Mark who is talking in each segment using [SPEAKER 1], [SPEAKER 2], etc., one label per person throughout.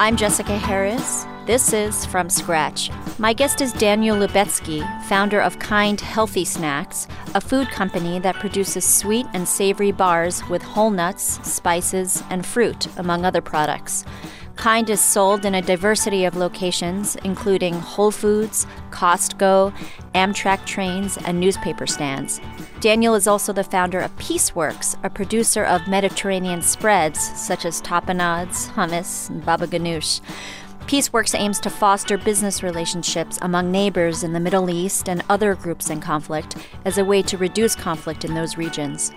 [SPEAKER 1] I'm Jessica Harris. This is From Scratch. My guest is Daniel Lubetzky, founder of Kind Healthy Snacks, a food company that produces sweet and savory bars with whole nuts, spices, and fruit, among other products. Kind is sold in a diversity of locations, including Whole Foods, Costco, Amtrak trains, and newspaper stands. Daniel is also the founder of Peaceworks, a producer of Mediterranean spreads such as tapenades, hummus, and baba ganoush. Peaceworks aims to foster business relationships among neighbors in the Middle East and other groups in conflict as a way to reduce conflict in those regions.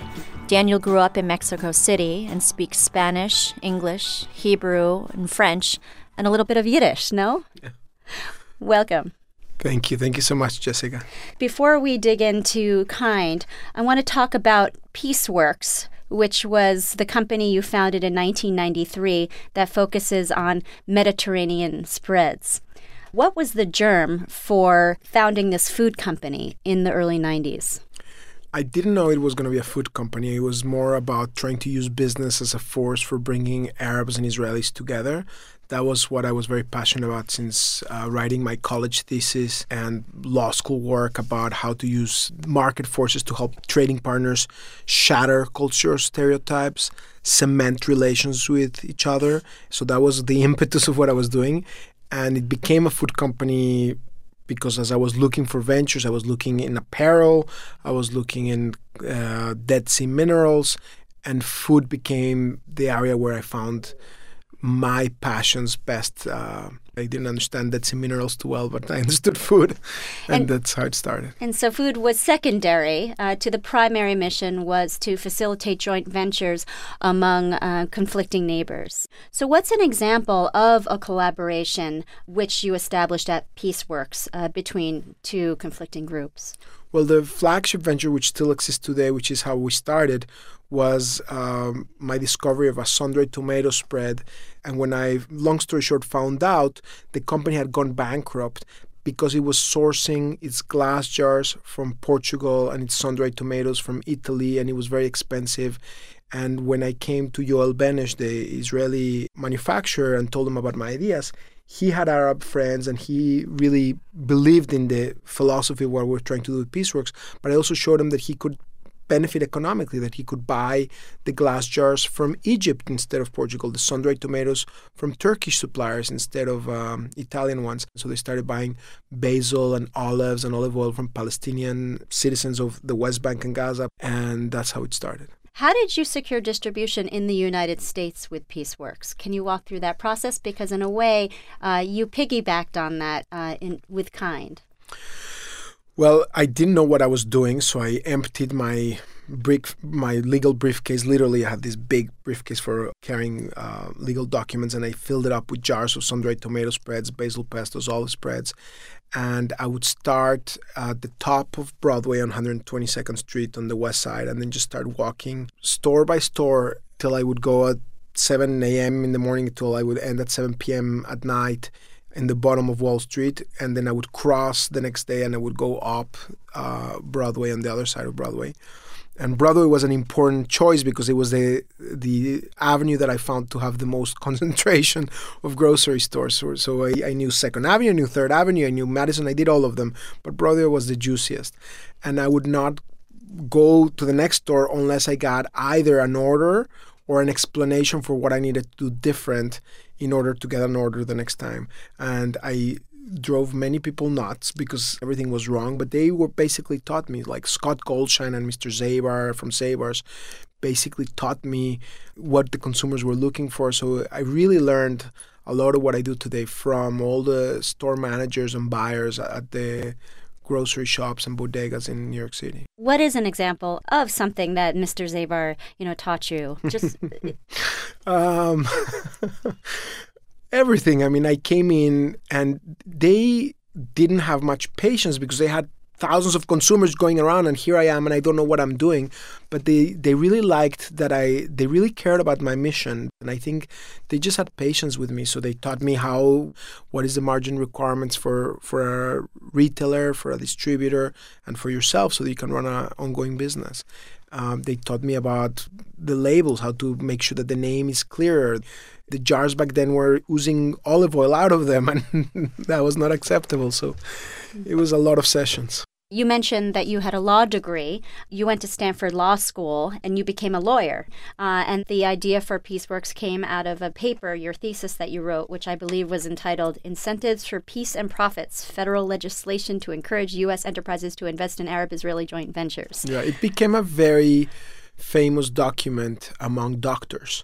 [SPEAKER 1] Daniel grew up in Mexico City and speaks Spanish, English, Hebrew, and French, and a little bit of Yiddish, no? Yeah. Welcome.
[SPEAKER 2] Thank you. Thank you so much, Jessica.
[SPEAKER 1] Before we dig into Kind, I want to talk about Peaceworks, which was the company you founded in 1993 that focuses on Mediterranean spreads. What was the germ for founding this food company in the early 90s?
[SPEAKER 2] I didn't know it was going to be a food company. It was more about trying to use business as a force for bringing Arabs and Israelis together. That was what I was very passionate about since uh, writing my college thesis and law school work about how to use market forces to help trading partners shatter cultural stereotypes, cement relations with each other. So that was the impetus of what I was doing. And it became a food company because as I was looking for ventures, I was looking in apparel, I was looking in uh, Dead Sea minerals, and food became the area where I found my passions best. Uh, I didn't understand Dead Sea minerals too well, but I understood food, and, and that's how it started.
[SPEAKER 1] And so, food was secondary uh, to the primary mission was to facilitate joint ventures among uh, conflicting neighbors. So, what's an example of a collaboration which you established at Peaceworks uh, between two conflicting groups?
[SPEAKER 2] Well, the flagship venture, which still exists today, which is how we started, was um, my discovery of a sun-dried tomato spread. And when I, long story short, found out the company had gone bankrupt because it was sourcing its glass jars from Portugal and its sun-dried tomatoes from Italy, and it was very expensive. And when I came to Yoel Benesh, the Israeli manufacturer, and told him about my ideas, he had Arab friends and he really believed in the philosophy of what we're trying to do with Peaceworks. But I also showed him that he could benefit economically that he could buy the glass jars from Egypt instead of Portugal, the sun-dried tomatoes from Turkish suppliers instead of um, Italian ones. So they started buying basil and olives and olive oil from Palestinian citizens of the West Bank and Gaza, and that's how it started.
[SPEAKER 1] How did you secure distribution in the United States with Peaceworks? Can you walk through that process? Because in a way, uh, you piggybacked on that uh, in, with Kind.
[SPEAKER 2] Well, I didn't know what I was doing, so I emptied my brief, my legal briefcase. Literally, I have this big briefcase for carrying uh, legal documents, and I filled it up with jars of sun-dried tomato spreads, basil pestos, olive spreads, and I would start at the top of Broadway on 122nd Street on the west side, and then just start walking store by store till I would go at 7 a.m. in the morning till I would end at 7 p.m. at night in the bottom of Wall Street, and then I would cross the next day and I would go up uh, Broadway on the other side of Broadway. And Broadway was an important choice because it was the the avenue that I found to have the most concentration of grocery stores. So, so I, I knew Second Avenue, I knew Third Avenue, I knew Madison. I did all of them, but Broadway was the juiciest. And I would not go to the next store unless I got either an order or an explanation for what I needed to do different in order to get an order the next time. And I drove many people nuts because everything was wrong, but they were basically taught me, like Scott Goldshine and Mr. Zabar from Zabar's, basically taught me what the consumers were looking for. So I really learned a lot of what I do today from all the store managers and buyers at the grocery shops and bodegas in New York City.
[SPEAKER 1] What is an example of something that Mr. Zabar, you know, taught you? Just um,
[SPEAKER 2] everything. I mean, I came in and they didn't have much patience because they had thousands of consumers going around and here I am and I don't know what I'm doing. But they they really liked that I they really cared about my mission. And I think they just had patience with me. So they taught me how what is the margin requirements for for a retailer for a distributor and for yourself so that you can run an ongoing business. Um, they taught me about the labels how to make sure that the name is clearer The jars back then were oozing olive oil out of them, and that was not acceptable. So it was a lot of sessions.
[SPEAKER 1] You mentioned that you had a law degree. You went to Stanford Law School and you became a lawyer. Uh, and the idea for PeaceWorks came out of a paper, your thesis that you wrote, which I believe was entitled Incentives for Peace and Profits Federal Legislation to Encourage U.S. Enterprises to Invest in Arab Israeli Joint Ventures.
[SPEAKER 2] Yeah, it became a very famous document among doctors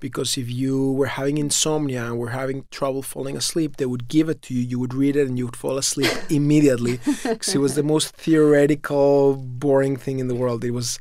[SPEAKER 2] because if you were having insomnia and were having trouble falling asleep, they would give it to you. You would read it and you would fall asleep immediately because it was the most theoretical, boring thing in the world. It was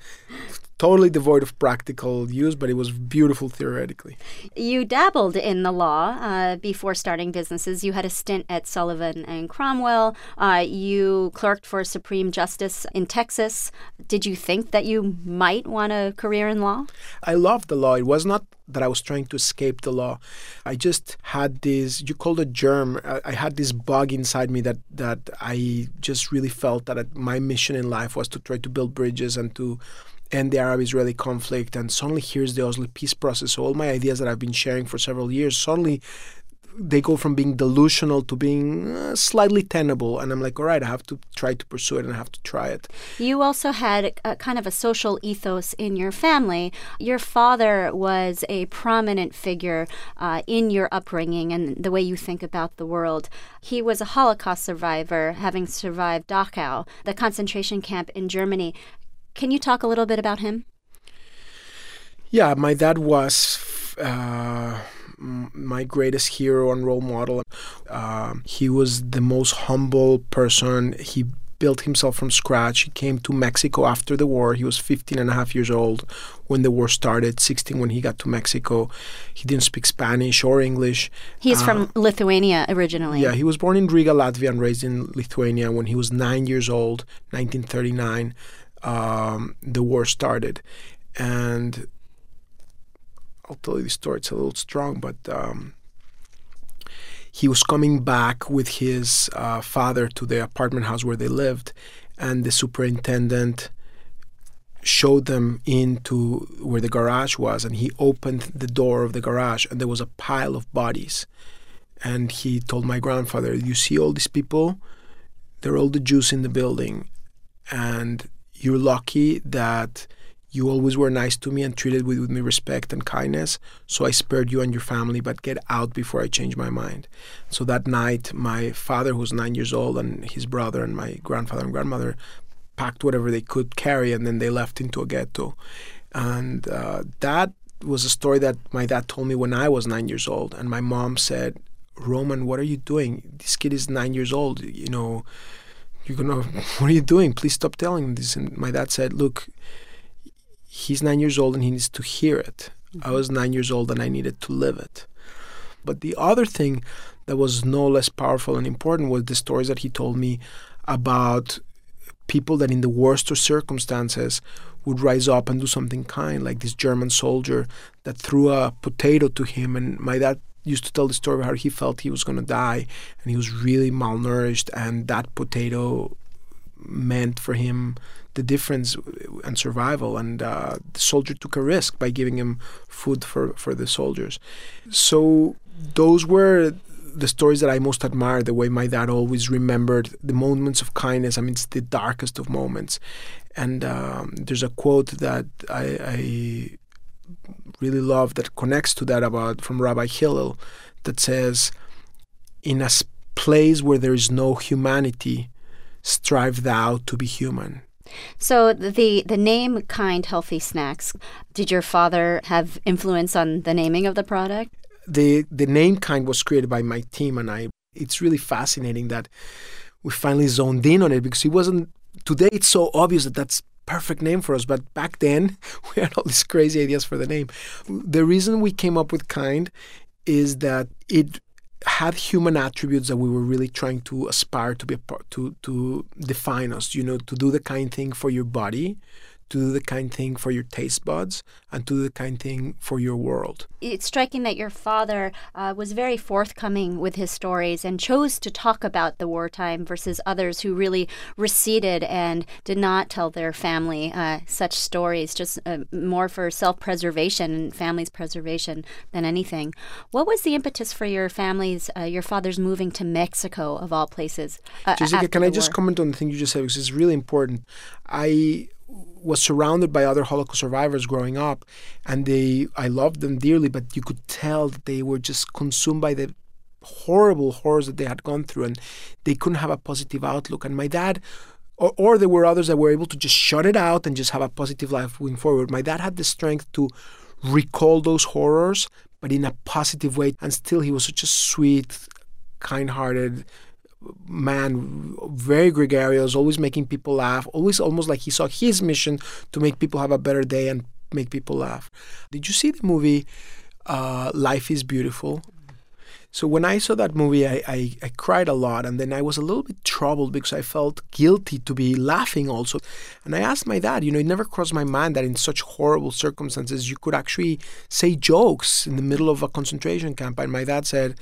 [SPEAKER 2] totally devoid of practical use, but it was beautiful theoretically.
[SPEAKER 1] You dabbled in the law uh, before starting businesses. You had a stint at Sullivan and Cromwell. Uh, you clerked for Supreme Justice in Texas. Did you think that you might want a career in law?
[SPEAKER 2] I loved the law. It was not that I was trying to escape the law. I just had this, you call it germ, I had this bug inside me that, that I just really felt that my mission in life was to try to build bridges and to end the Arab Israeli conflict. And suddenly here's the Oslo peace process. So all my ideas that I've been sharing for several years, suddenly they go from being delusional to being uh, slightly tenable and i'm like all right i have to try to pursue it and i have to try it
[SPEAKER 1] you also had a, kind of a social ethos in your family your father was a prominent figure uh, in your upbringing and the way you think about the world he was a holocaust survivor having survived dachau the concentration camp in germany can you talk a little bit about him
[SPEAKER 2] yeah my dad was uh, my greatest hero and role model. Uh, he was the most humble person. He built himself from scratch. He came to Mexico after the war. He was 15 and a half years old when the war started, 16 when he got to Mexico. He didn't speak Spanish or English.
[SPEAKER 1] He's uh, from Lithuania originally.
[SPEAKER 2] Yeah, he was born in Riga, Latvia, and raised in Lithuania. When he was nine years old, 1939, um, the war started. And I'll tell you the story. It's a little strong, but um, he was coming back with his uh, father to the apartment house where they lived, and the superintendent showed them into where the garage was, and he opened the door of the garage, and there was a pile of bodies. And he told my grandfather, "You see all these people? They're all the Jews in the building, and you're lucky that." You always were nice to me and treated with me respect and kindness. So I spared you and your family, but get out before I change my mind. So that night, my father, who's nine years old, and his brother and my grandfather and grandmother packed whatever they could carry, and then they left into a ghetto. And uh, that was a story that my dad told me when I was nine years old. And my mom said, Roman, what are you doing? This kid is nine years old. You know, you're gonna, what are you doing? Please stop telling him this. And my dad said, look, he's nine years old and he needs to hear it. Mm-hmm. I was nine years old and I needed to live it. But the other thing that was no less powerful and important was the stories that he told me about people that in the worst of circumstances would rise up and do something kind, like this German soldier that threw a potato to him. And my dad used to tell the story how he felt he was going to die and he was really malnourished, and that potato meant for him the difference and survival. And uh, the soldier took a risk by giving him food for, for the soldiers. So those were the stories that I most admire, the way my dad always remembered the moments of kindness. I mean, it's the darkest of moments. And um, there's a quote that I, I, really love that connects to that about from Rabbi Hillel that says, "In a place where there is no humanity, strive thou to be human."
[SPEAKER 1] So the the name Kind Healthy Snacks, did your father have influence on the naming of the product?
[SPEAKER 2] The the name Kind was created by my team and I. It's really fascinating that we finally zoned in on it because it wasn't today it's so obvious that that's perfect name for us but back then we had all these crazy ideas for the name the reason we came up with kind is that it had human attributes that we were really trying to aspire to be to to define us. You know, to do the kind thing for your body, to do the kind thing for your taste buds and to do the kind thing for your world.
[SPEAKER 1] It's striking that your father uh, was very forthcoming with his stories and chose to talk about the wartime versus others who really receded and did not tell their family uh, such stories, just uh, more for self preservation and family's preservation than anything. What was the impetus for your family's, uh, your father's moving to Mexico, of all places?
[SPEAKER 2] Uh, Jessica, can I just comment on the thing you just said because it's really important? I was surrounded by other Holocaust survivors growing up, and they I loved them dearly, but you could tell that they were just consumed by the horrible horrors that they had gone through, and they couldn't have a positive outlook. And my dad. Or, or there were others that were able to just shut it out and just have a positive life moving forward. My dad had the strength to recall those horrors, but in a positive way. And still, he was such a sweet, kind hearted, man, very gregarious, always making people laugh, always almost like he saw his mission to make people have a better day and make people laugh. Did you see the movie uh, Life is Beautiful? So when I saw that movie, I, I, I, cried a lot, and then I was a little bit troubled because I felt guilty to be laughing also. And I asked my dad, you know, it never crossed my mind that in such horrible circumstances you could actually say jokes in the middle of a concentration camp. And my dad said,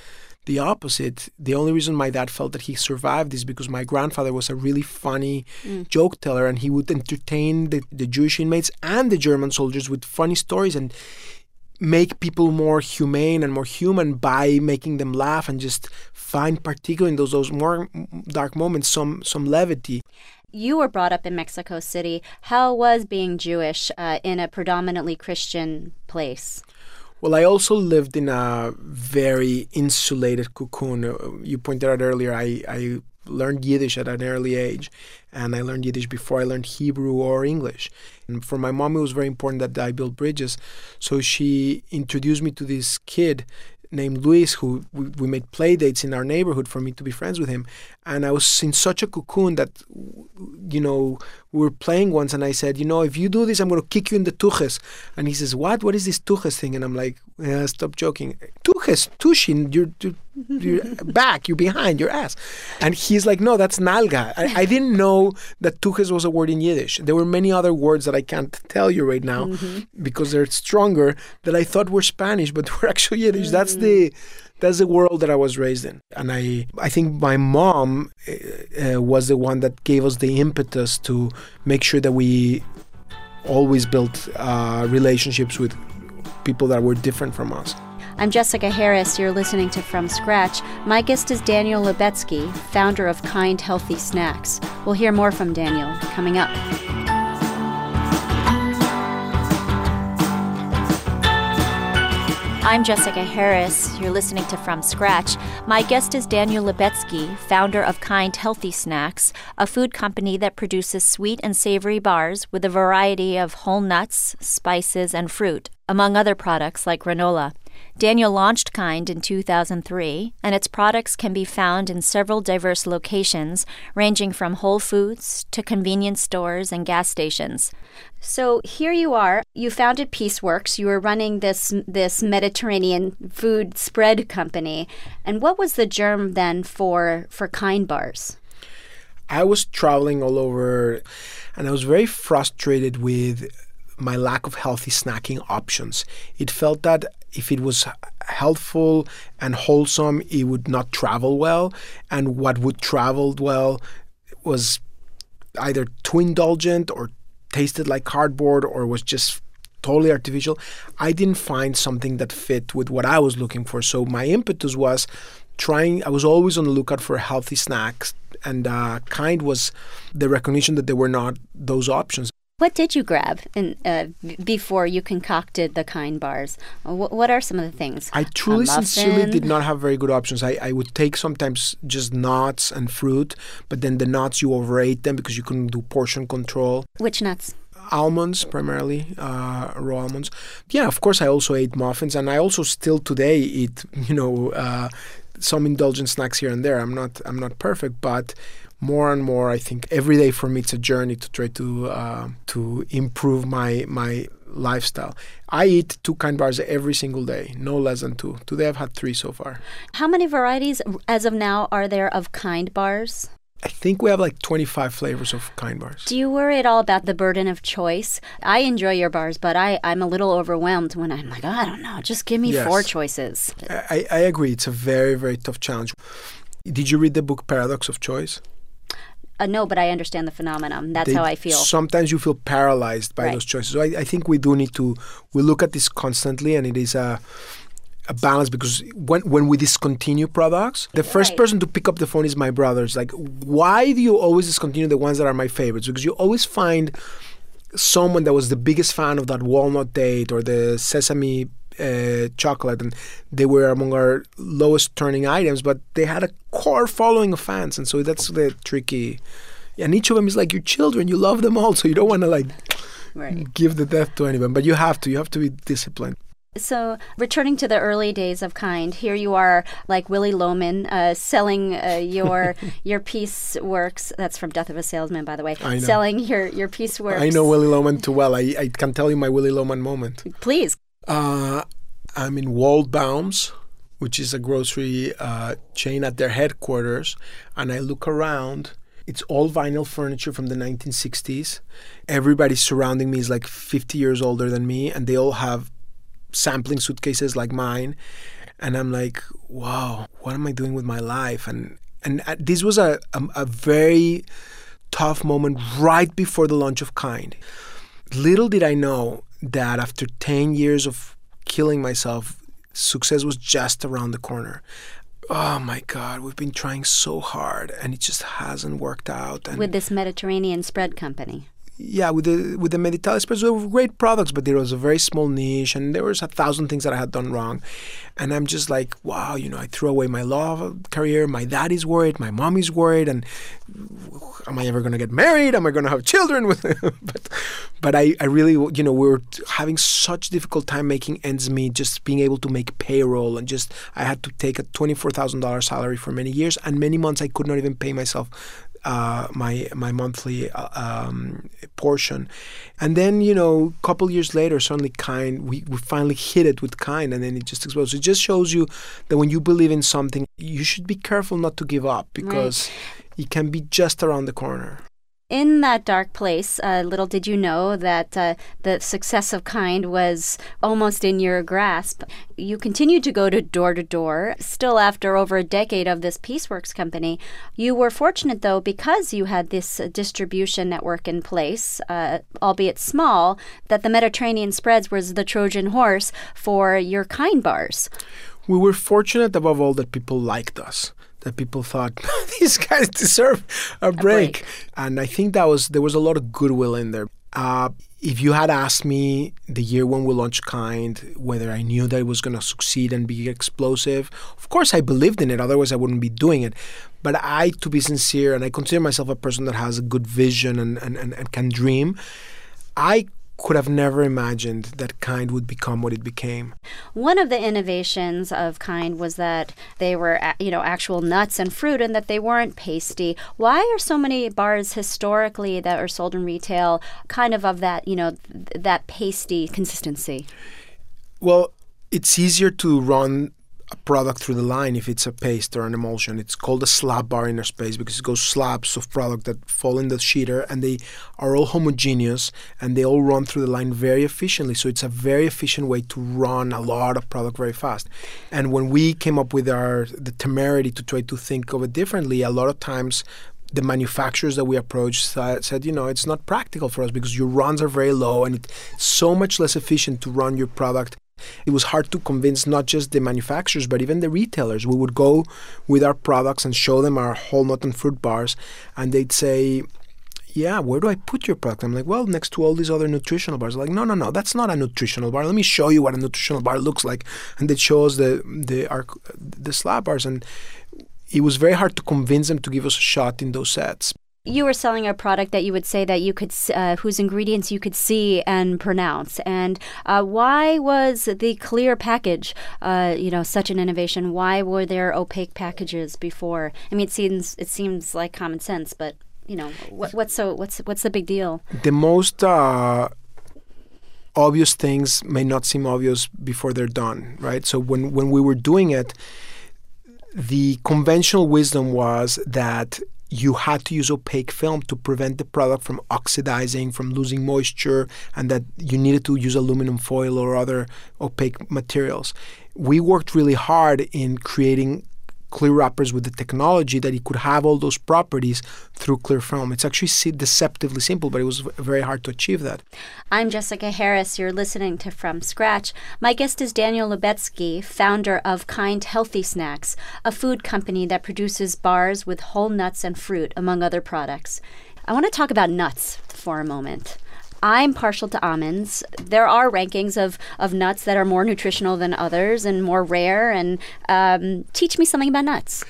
[SPEAKER 2] the opposite. The only reason my dad felt that he survived is because my grandfather was a really funny mm. joke teller and he would entertain the, the Jewish inmates and the German soldiers with funny stories and make people more humane and more human by making them laugh and just find particularly in those those more dark moments some some levity
[SPEAKER 1] you were brought up in Mexico City. How was being Jewish uh, in a predominantly Christian place?
[SPEAKER 2] Well, I also lived in a very insulated cocoon. Uh, you pointed out earlier, I, I learned Yiddish at an early age, and I learned Yiddish before I learned Hebrew or English. And for my mom, it was very important that I build bridges. So she introduced me to this kid named Luis, who we, we, made play dates in our neighborhood for me to be friends with him. And I was in such a cocoon that, you know, we were playing once and I said, you know, if you do this, I'm going to kick you in the tuches. And he says, what? What is this tuches thing? And I'm like, yeah, stop joking. Tuches, tushin, you're, you're, you're back, you're behind, your ass. And he's like, no, that's nalga. I, I, didn't know that tuches was a word in Yiddish. There were many other words that I can't tell you right now mm-hmm. because they're stronger that I thought were Spanish, but were actually Yiddish. Mm-hmm. That's the that's the world that I was raised in. And I, I think my mom uh, was the one that gave us the impetus to make sure that we always built uh, relationships with people that were different from us.
[SPEAKER 1] I'm Jessica Harris. You're listening to From Scratch. My guest is Daniel Lubetzky, founder of Kind Healthy Snacks. We'll hear more from Daniel coming up. I'm Jessica Harris. You're listening to From Scratch. My guest is Daniel Lubetzky, founder of Kind Healthy Snacks, a food company that produces sweet and savory bars with a variety of whole nuts, spices, and fruit, among other products like granola. Daniel launched Kind in 2003, and its products can be found in several diverse locations, ranging from Whole Foods to convenience stores and gas stations. So here you are. You founded Peaceworks. You were running this this Mediterranean food spread company. And what was the germ then for for Kind bars?
[SPEAKER 2] I was traveling all over, and I was very frustrated with my lack of healthy snacking options. It felt that if it was healthful and wholesome, it would not travel well, and what would travel well was either too indulgent or tasted like cardboard or was just totally artificial. I didn't find something that fit with what I was looking for. So my impetus was trying. I was always on the lookout for healthy snacks, and uh, kind was the recognition that there were not those options.
[SPEAKER 1] What did you grab in, uh, before you concocted the kind bars? What, what are some of the things?
[SPEAKER 2] I truly, sincerely did not have very good options. I, I would take sometimes just nuts and fruit, but then the nuts you overate them because you couldn't do portion control.
[SPEAKER 1] Which nuts?
[SPEAKER 2] almonds primarily uh, raw almonds yeah of course i also ate muffins and i also still today eat you know uh, some indulgent snacks here and there i'm not i'm not perfect but more and more i think every day for me it's a journey to try to uh, to improve my my lifestyle i eat two kind bars every single day no less than two today i've had three so far
[SPEAKER 1] how many varieties as of now are there of kind bars
[SPEAKER 2] I think we have like 25 flavors of kind bars.
[SPEAKER 1] Do you worry at all about the burden of choice? I enjoy your bars, but I, I'm a little overwhelmed when I'm like, oh, I don't know, just give me
[SPEAKER 2] Yes.
[SPEAKER 1] four choices.
[SPEAKER 2] I, I agree. It's a very, very tough challenge. Did you read the book Paradox of Choice?
[SPEAKER 1] Uh, no, but I understand the phenomenon. That's
[SPEAKER 2] They-
[SPEAKER 1] how I feel.
[SPEAKER 2] Sometimes you feel paralyzed by
[SPEAKER 1] Right.
[SPEAKER 2] those choices. So I, I think we do need to we look at this constantly, and it is a a balance because when when we discontinue products, the first
[SPEAKER 1] Right.
[SPEAKER 2] person to pick up the phone is my brother. It's like, why do you always discontinue the ones that are my favorites? Because you always find someone that was the biggest fan of that walnut date or the sesame uh, chocolate, and they were among our lowest turning items, but they had a core following of fans, and so that's the tricky. And each of them is like your children. You love them all, so you don't want to like
[SPEAKER 1] right.
[SPEAKER 2] give the death to anyone, but you have to. You have to be disciplined.
[SPEAKER 1] So, returning to the early days of Kind, here you are, like Willy Loman, uh, selling uh, your your Peaceworks. That's from Death of a Salesman, by the way.
[SPEAKER 2] I know.
[SPEAKER 1] Selling your your Peaceworks.
[SPEAKER 2] I know Willy Loman too well. I, I can tell you my Willy Loman moment.
[SPEAKER 1] Please.
[SPEAKER 2] Uh, I'm in Waldbaum's, which is a grocery uh, chain at their headquarters, and I look around. It's all vinyl furniture from the 1960s. Everybody surrounding me is like 50 years older than me, and they all have sampling suitcases like mine. And I'm like, wow, what am I doing with my life? And and uh, this was a, a, a very tough moment right before the launch of Kind. Little did I know that after 10 years of killing myself, success was just around the corner. Oh my God, we've been trying so hard and it just hasn't worked out. And
[SPEAKER 1] With this Mediterranean spread company.
[SPEAKER 2] Yeah, with the with the Meditalia Express, they were great products, but there was a very small niche, and there was a thousand things that I had done wrong. And I'm just like, wow, you know, I threw away my law career. My dad is worried, my mom is worried, and am I ever going to get married? Am I going to have children but, but I, I really, you know, we were having such difficult time making ends meet, just being able to make payroll, and just I had to take a twenty four thousand dollars salary for many years, and many months I could not even pay myself uh, my my monthly uh, um, portion, and then you know, a couple years later, suddenly kind we, we finally hit it with kind, and then it just explodes. It just shows you that when you believe in something, you should be careful not to give up because it can be just around the corner.
[SPEAKER 1] In that dark place, uh, little did you know that uh, the success of Kind was almost in your grasp. You continued to go to door to door, still after over a decade of this Peaceworks company. You were fortunate, though, because you had this uh, distribution network in place, uh, albeit small, that the Mediterranean Spreads was the Trojan horse for your Kind bars.
[SPEAKER 2] We were fortunate above all that people liked us. That people thought these guys deserve a break.
[SPEAKER 1] break.
[SPEAKER 2] and I think that was there was a lot of goodwill in there. Uh, if you had asked me the year when we launched Kind whether I knew that it was going to succeed and be explosive, of course I believed in it. Otherwise, I wouldn't be doing it. But I, to be sincere, and I consider myself a person that has a good vision and, and, and, and can dream, I could have never imagined that Kind would become what it became.
[SPEAKER 1] One of the innovations of Kind was that they were, you know, actual nuts and fruit, and that they weren't pasty. Why are so many bars historically that are sold in retail kind of of that, you know, th- that pasty consistency?
[SPEAKER 2] Well, it's easier to run a product through the line if it's a paste or an emulsion. It's called a slab bar in our space because it goes slabs of product that fall in the sheeter and they are all homogeneous and they all run through the line very efficiently. So it's a very efficient way to run a lot of product very fast. And when we came up with our the temerity to try to think of it differently, a lot of times the manufacturers that we approached sa- said, you know, it's not practical for us because your runs are very low and it's so much less efficient to run your product. It was hard to convince not just the manufacturers but even the retailers. We would go with our products and show them our whole nut and fruit bars, and they'd say, yeah, where do I put your product? I'm like, well, next to all these other nutritional bars. Like, no, no, no, that's not a nutritional bar. Let me show you what a nutritional bar looks like. And they show us the the the slab bars, and it was very hard to convince them to give us a shot in those sets.
[SPEAKER 1] You were selling a product that you would say that you could, uh, whose ingredients you could see and pronounce. And uh, why was the clear package, uh, you know, such an innovation? Why were there opaque packages before? I mean, it seems it seems like common sense, but you know, what, what's so what's what's the big deal?
[SPEAKER 2] The most uh, obvious things may not seem obvious before they're done, right? So when when we were doing it, the conventional wisdom was that you had to use opaque film to prevent the product from oxidizing, from losing moisture, and that you needed to use aluminum foil or other opaque materials. We worked really hard in creating clear wrappers with the technology that it could have all those properties through clear film. It's actually deceptively simple, but it was very hard to achieve that.
[SPEAKER 1] I'm Jessica Harris. You're listening to From Scratch. My guest is Daniel Lubetzky, founder of Kind Healthy Snacks, a food company that produces bars with whole nuts and fruit, among other products. I want to talk about nuts for a moment. I'm partial to almonds. There are rankings of, of nuts that are more nutritional than others and more rare. And um, teach me something about nuts.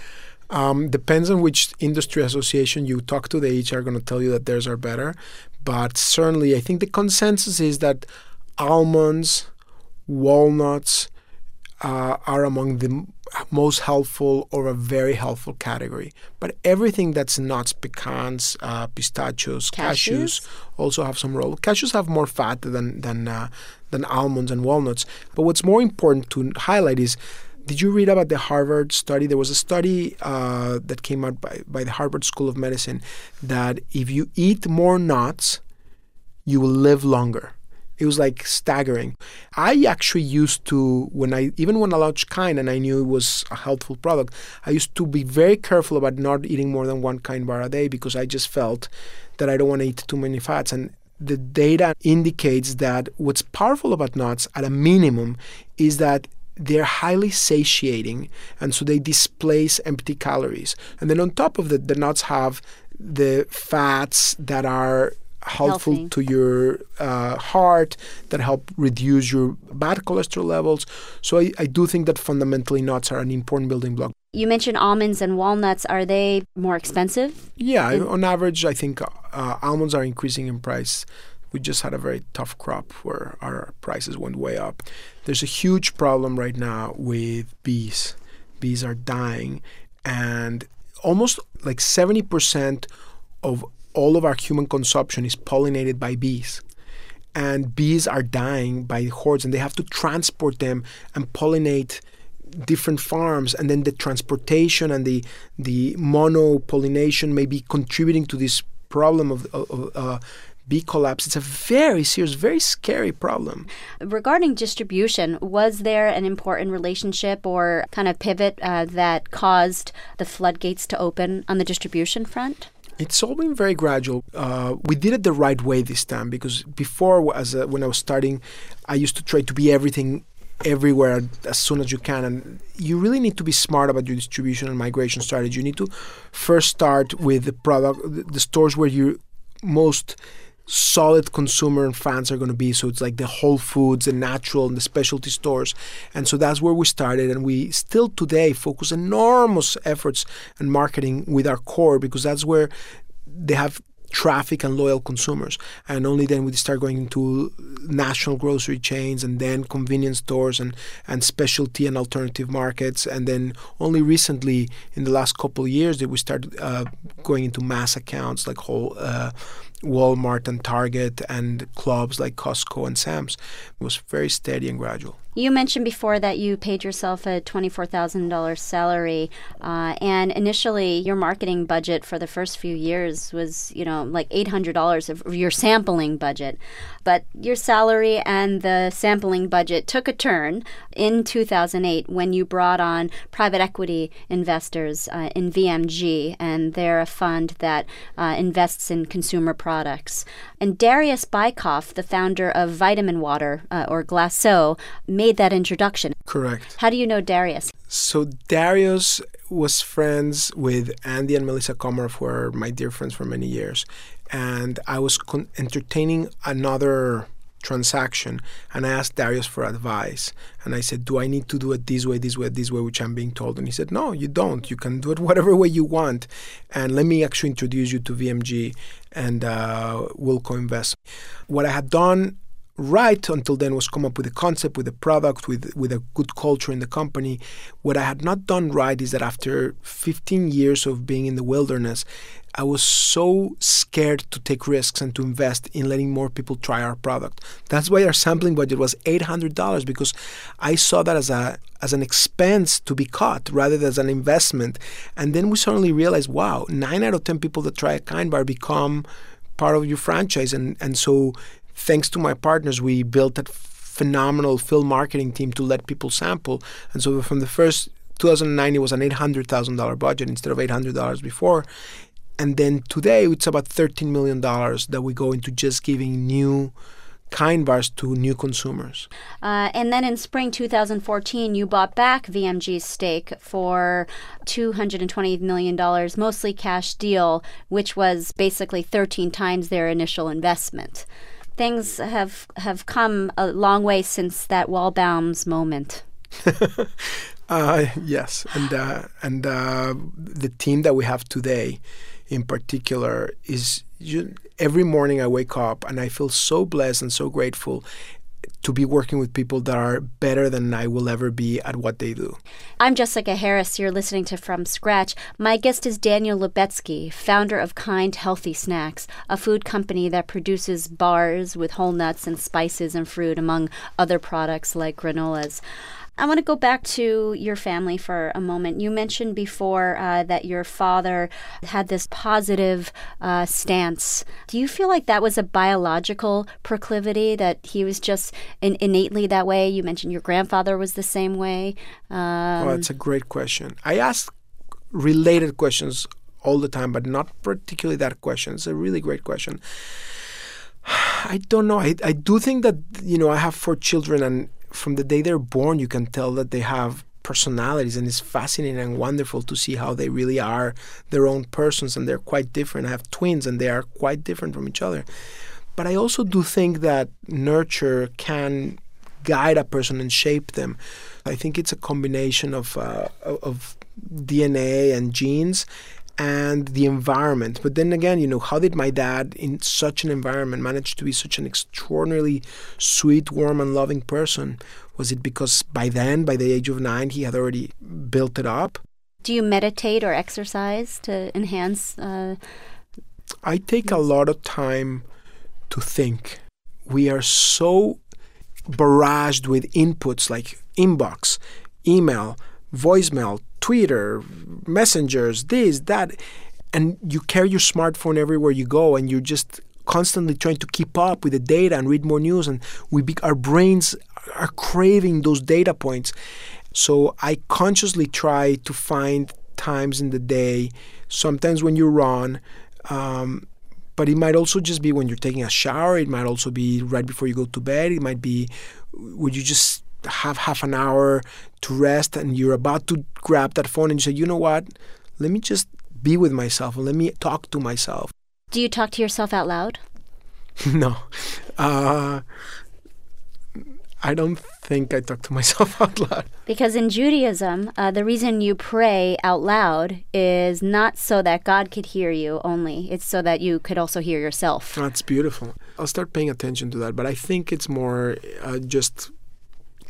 [SPEAKER 2] Um, depends on which industry association you talk to. They each are going to tell you that theirs are better. But certainly, I think the consensus is that almonds, walnuts uh, are among the most helpful or a very helpful category. But everything that's nuts, pecans, uh, pistachios, cashews. cashews. also have some role. Cashews have more fat than than uh, than almonds and walnuts. But what's more important to highlight is. Did you read about the Harvard study? There was a study uh, that came out by, by the Harvard School of Medicine that if you eat more nuts, you will live longer. It was like staggering. I actually used to, when I even when I launched Kind and I knew it was a helpful product, I used to be very careful about not eating more than one Kind bar a day because I just felt that I don't want to eat too many fats. And the data indicates that what's powerful about nuts, at a minimum, is that they're highly satiating and so they displace empty calories. And then on top of that, the nuts have the fats that are helpful Healthy. to your uh, heart, that help reduce your bad cholesterol levels. So I, I do think that fundamentally nuts are an important building block.
[SPEAKER 1] You mentioned almonds and walnuts. Are they more expensive?
[SPEAKER 2] Yeah, in- on average, I think uh, almonds are increasing in price. We just had a very tough crop where our prices went way up. There's a huge problem right now with bees. Bees are dying, and almost like 70% of all of our human consumption is pollinated by bees. And bees are dying by hordes, and they have to transport them and pollinate different farms and then the transportation and the the mono pollination may be contributing to this problem of, of uh, bee collapse. It's a very serious, very scary problem.
[SPEAKER 1] Regarding distribution, was there an important relationship or kind of pivot uh, that caused the floodgates to open on the distribution front?
[SPEAKER 2] It's all been very gradual. Uh, we did it the right way this time because before, as a, when I was starting, I used to try to be everything everywhere as soon as you can and you really need to be smart about your distribution and migration strategy you need to first start with the product the stores where you're most solid consumer and fans are going to be. So it's like the Whole Foods, the natural, and the specialty stores. And so that's where we started. And we still today focus enormous efforts and marketing with our core because that's where they have traffic and loyal consumers. And only then we start going into national grocery chains and then convenience stores and, and specialty and alternative markets. And then only recently, in the last couple years, did we start uh, going into mass accounts like whole. Uh, Walmart and Target and clubs like Costco and Sam's. It was very steady and gradual.
[SPEAKER 1] You mentioned before that you paid yourself a $24,000 salary, uh, and initially your marketing budget for the first few years was, you know, like $800 of your sampling budget. But your salary and the sampling budget took a turn in 2008 when you brought on private equity investors uh, in VMG, and they're a fund that uh, invests in consumer products. And Darius Bikoff, the founder of Vitamin Water uh, or Glacéau, made that introduction.
[SPEAKER 2] Correct.
[SPEAKER 1] How do you know Darius?
[SPEAKER 2] So Darius was friends with Andy and Melissa Comer, who are my dear friends for many years, and I was con- entertaining another transaction and I asked Darius for advice and I said do I need to do it this way this way this way which I'm being told? And he said no you don't. You can do it whatever way you want and let me actually introduce you to VMG and uh, we'll co-invest. What I had done right until then was come up with a concept, with a product, with with a good culture in the company. What I had not done right is that after 15 years of being in the wilderness, I was so scared to take risks and to invest in letting more people try our product. That's why our sampling budget was $800 because I saw that as a as an expense to be cut rather than as an investment. And then we suddenly realized, wow, nine out of ten people that try a kind bar become part of your franchise, and and so thanks to my partners, we built that phenomenal field marketing team to let people sample. And so from the first 2009, it was an $800,000 budget instead of $800 before. And then today, it's about $13 million that we go into just giving new kind bars to new consumers.
[SPEAKER 1] Uh, and then in spring 2014, you bought back VMG's stake for $220 million, mostly cash deal, which was basically 13 times their initial investment things have have come a long way since that Waldbaum's moment.
[SPEAKER 2] uh, yes, and uh, and uh, the team that we have today, in particular, is you, every morning I wake up and I feel so blessed and so grateful to be working with people that are better than I will ever be at what they do.
[SPEAKER 1] I'm Jessica Harris. You're listening to From Scratch. My guest is Daniel Lubetzky, founder of Kind Healthy Snacks, a food company that produces bars with whole nuts and spices and fruit, among other products like granolas. I want to go back to your family for a moment. You mentioned before uh, that your father had this positive uh, stance. Do you feel like that was a biological proclivity, that he was just in- innately that way? You mentioned your grandfather was the same way.
[SPEAKER 2] Um, that's a great question. I ask related questions all the time, but not particularly that question. It's a really great question. I don't know. I, I do think that, you know, I have four children and from the day they're born, you can tell that they have personalities, and it's fascinating and wonderful to see how they really are their own persons, and they're quite different. I have twins, and they are quite different from each other. But I also do think that nurture can guide a person and shape them. I think it's a combination of uh, of DNA and genes and the environment. But then again, you know, how did my dad, in such an environment, manage to be such an extraordinarily sweet, warm, and loving person? Was it because by then, by the age of nine, he had already built it up?
[SPEAKER 1] Do you meditate or exercise to enhance? Uh,
[SPEAKER 2] I take a lot of time to think. We are so barraged with inputs like inbox, email, voicemail, Twitter, messengers, this, that. And you carry your smartphone everywhere you go, and you're just constantly trying to keep up with the data and read more news. And we be, our brains are craving those data points. So I consciously try to find times in the day, sometimes when you run, um, but it might also just be when you're taking a shower. It might also be right before you go to bed. It might be would you just have half an hour to rest and you're about to grab that phone and you say, you know what? Let me just be with myself and let me talk to myself.
[SPEAKER 1] Do you talk to yourself out loud?
[SPEAKER 2] no. Uh, I don't think I talk to myself out loud.
[SPEAKER 1] Because in Judaism, uh, the reason you pray out loud is not so that God could hear you only, it's so that you could also hear yourself.
[SPEAKER 2] That's beautiful. I'll start paying attention to that, but I think it's more uh, just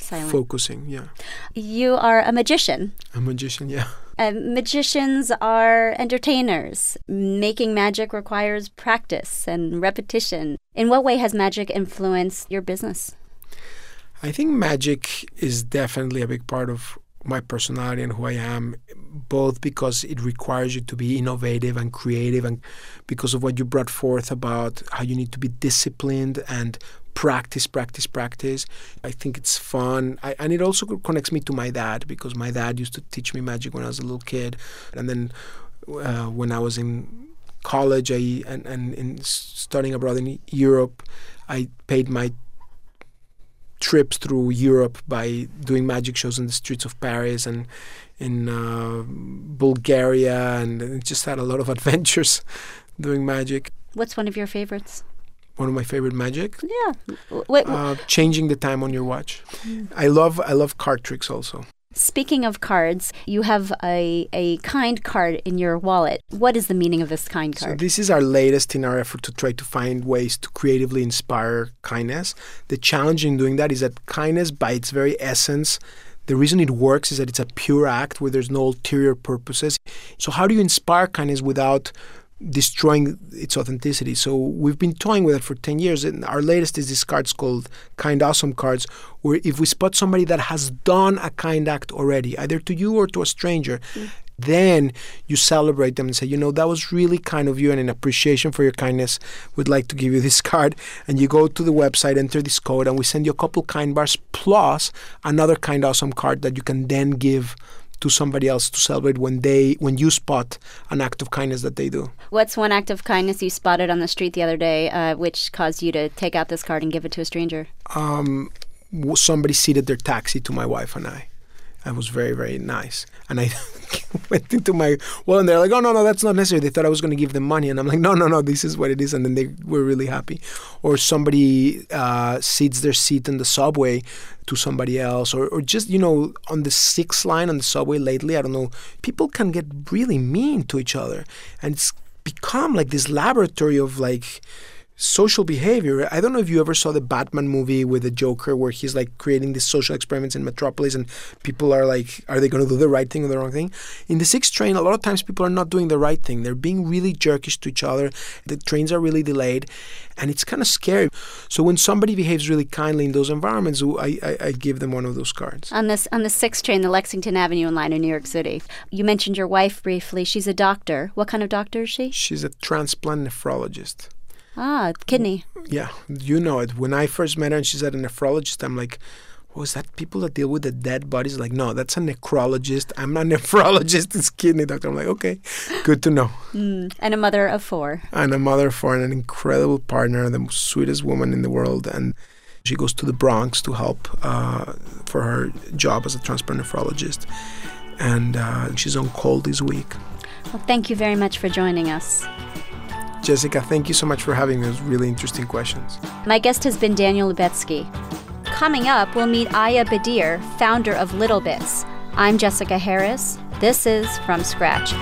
[SPEAKER 2] Silent. focusing. Yeah.
[SPEAKER 1] You are a magician.
[SPEAKER 2] A magician, yeah.
[SPEAKER 1] Uh, magicians are entertainers. Making magic requires practice and repetition. In what way has magic influenced your business?
[SPEAKER 2] I think magic is definitely a big part of my personality and who I am, both because it requires you to be innovative and creative, and because of what you brought forth about how you need to be disciplined and practice, practice, practice. I think it's fun. I, and it also connects me to my dad because my dad used to teach me magic when I was a little kid. And then uh, when I was in college I, and, and in studying abroad in Europe, I paid my trips through Europe by doing magic shows in the streets of Paris and in uh, Bulgaria, and just had a lot of adventures doing magic.
[SPEAKER 1] What's one of your favorites?
[SPEAKER 2] One of my favorite magic.
[SPEAKER 1] Yeah. Wait,
[SPEAKER 2] uh, changing the time on your watch. Mm. I love I love card tricks also.
[SPEAKER 1] Speaking of cards, you have a, a kind card in your wallet. What is the meaning of this kind card?
[SPEAKER 2] So, this is our latest in our effort to try to find ways to creatively inspire kindness. The challenge in doing that is that kindness, by its very essence, the reason it works is that it's a pure act where there's no ulterior purposes. So, how do you inspire kindness without destroying its authenticity. So we've been toying with it for 10 years. And our latest is these cards called Kind Awesome cards, where if we spot somebody that has done a kind act already, either to you or to a stranger, mm. then you celebrate them and say, you know, that was really kind of you and in appreciation for your kindness, we'd like to give you this card. And you go to the website, enter this code, and we send you a couple kind bars plus another Kind Awesome card that you can then give to somebody else to celebrate when they when you spot an act of kindness that they do.
[SPEAKER 1] What's one act of kindness you spotted on the street the other day, uh, which caused you to take out this card and give it to a stranger?
[SPEAKER 2] Um, somebody seated their taxi to my wife and I. That was very, very nice. And I went into my well, and they're like, "Oh no, no, that's not necessary." They thought I was going to give them money, and I'm like, "No, no, no, this is what it is." And then they were really happy. Or somebody uh, seats their seat in the subway to somebody else, or, or just you know on the sixth line on the subway lately. I don't know. People can get really mean to each other, and it's become like this laboratory of like social behavior. I don't know if you ever saw the Batman movie with the Joker where he's like creating these social experiments in Metropolis and people are like, are they going to do the right thing or the wrong thing? In the sixth train, a lot of times people are not doing the right thing. They're being really jerkish to each other. The trains are really delayed and it's kind of scary. So when somebody behaves really kindly in those environments, I, I, I give them one of those cards.
[SPEAKER 1] On this on the sixth train, the Lexington Avenue line in New York City, you mentioned your wife briefly. She's a doctor. What kind of doctor is she?
[SPEAKER 2] She's a transplant nephrologist.
[SPEAKER 1] Ah, kidney.
[SPEAKER 2] Yeah, you know it. When I first met her and she said a nephrologist, I'm like, was that people that deal with the dead bodies? Like, no, that's a necrologist. I'm not a nephrologist. It's kidney doctor. I'm like, okay, good to know.
[SPEAKER 1] Mm, and a mother of four.
[SPEAKER 2] And a mother of four and an incredible partner, the sweetest woman in the world. And she goes to the Bronx to help uh, for her job as a transplant nephrologist. And uh, she's on call this week.
[SPEAKER 1] Well, thank you very much for joining us.
[SPEAKER 2] Jessica, thank you so much for having those really interesting questions.
[SPEAKER 1] My guest has been Daniel Lubetzky. Coming up, we'll meet Ayah Bdeir, founder of littleBits. I'm Jessica Harris. This is From Scratch.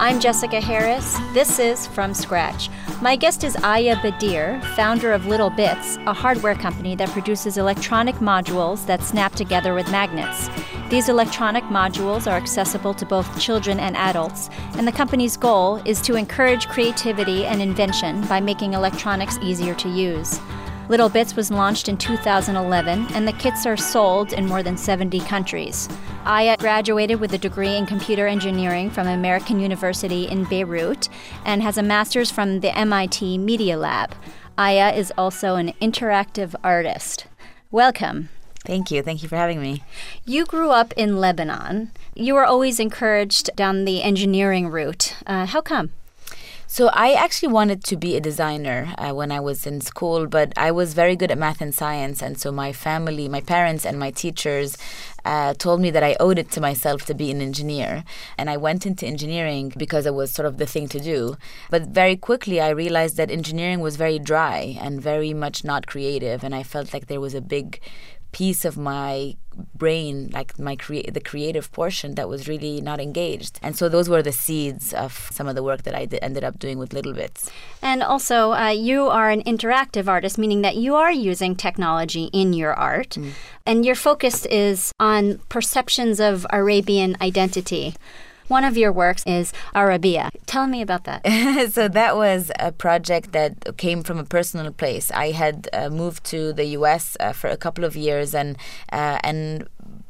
[SPEAKER 1] I'm Jessica Harris. This is From Scratch. My guest is Ayah Bdeir, founder of littleBits, a hardware company that produces electronic modules that snap together with magnets. These electronic modules are accessible to both children and adults, and the company's goal is to encourage creativity and invention by making electronics easier to use. littleBits was launched in 2011, and the kits are sold in more than 70 countries. Ayah graduated with a degree in computer engineering from American University in Beirut and has a master's from the MIT Media Lab. Ayah is also an interactive artist. Welcome.
[SPEAKER 3] Thank you. Thank you for having me.
[SPEAKER 1] You grew up in Lebanon. You were always encouraged down the engineering route. Uh, how come?
[SPEAKER 3] So I actually wanted to be a designer uh, when I was in school, but I was very good at math and science, and so my family, my parents, and my teachers uh, told me that I owed it to myself to be an engineer. And I went into engineering because it was sort of the thing to do. But very quickly, I realized that engineering was very dry and very much not creative. And I felt like there was a big piece of my brain like my crea- the creative portion that was really not engaged. And so those were the seeds of some of the work that I d- ended up doing with littleBits.
[SPEAKER 1] And also uh, you are an interactive artist meaning that you are using technology in your art. Mm. and your focus is on perceptions of arabian identity one of your works is Arabia. Tell me about that.
[SPEAKER 3] so that was a project that came from a personal place. I had uh, moved to the U.S. Uh, for a couple of years, and uh, and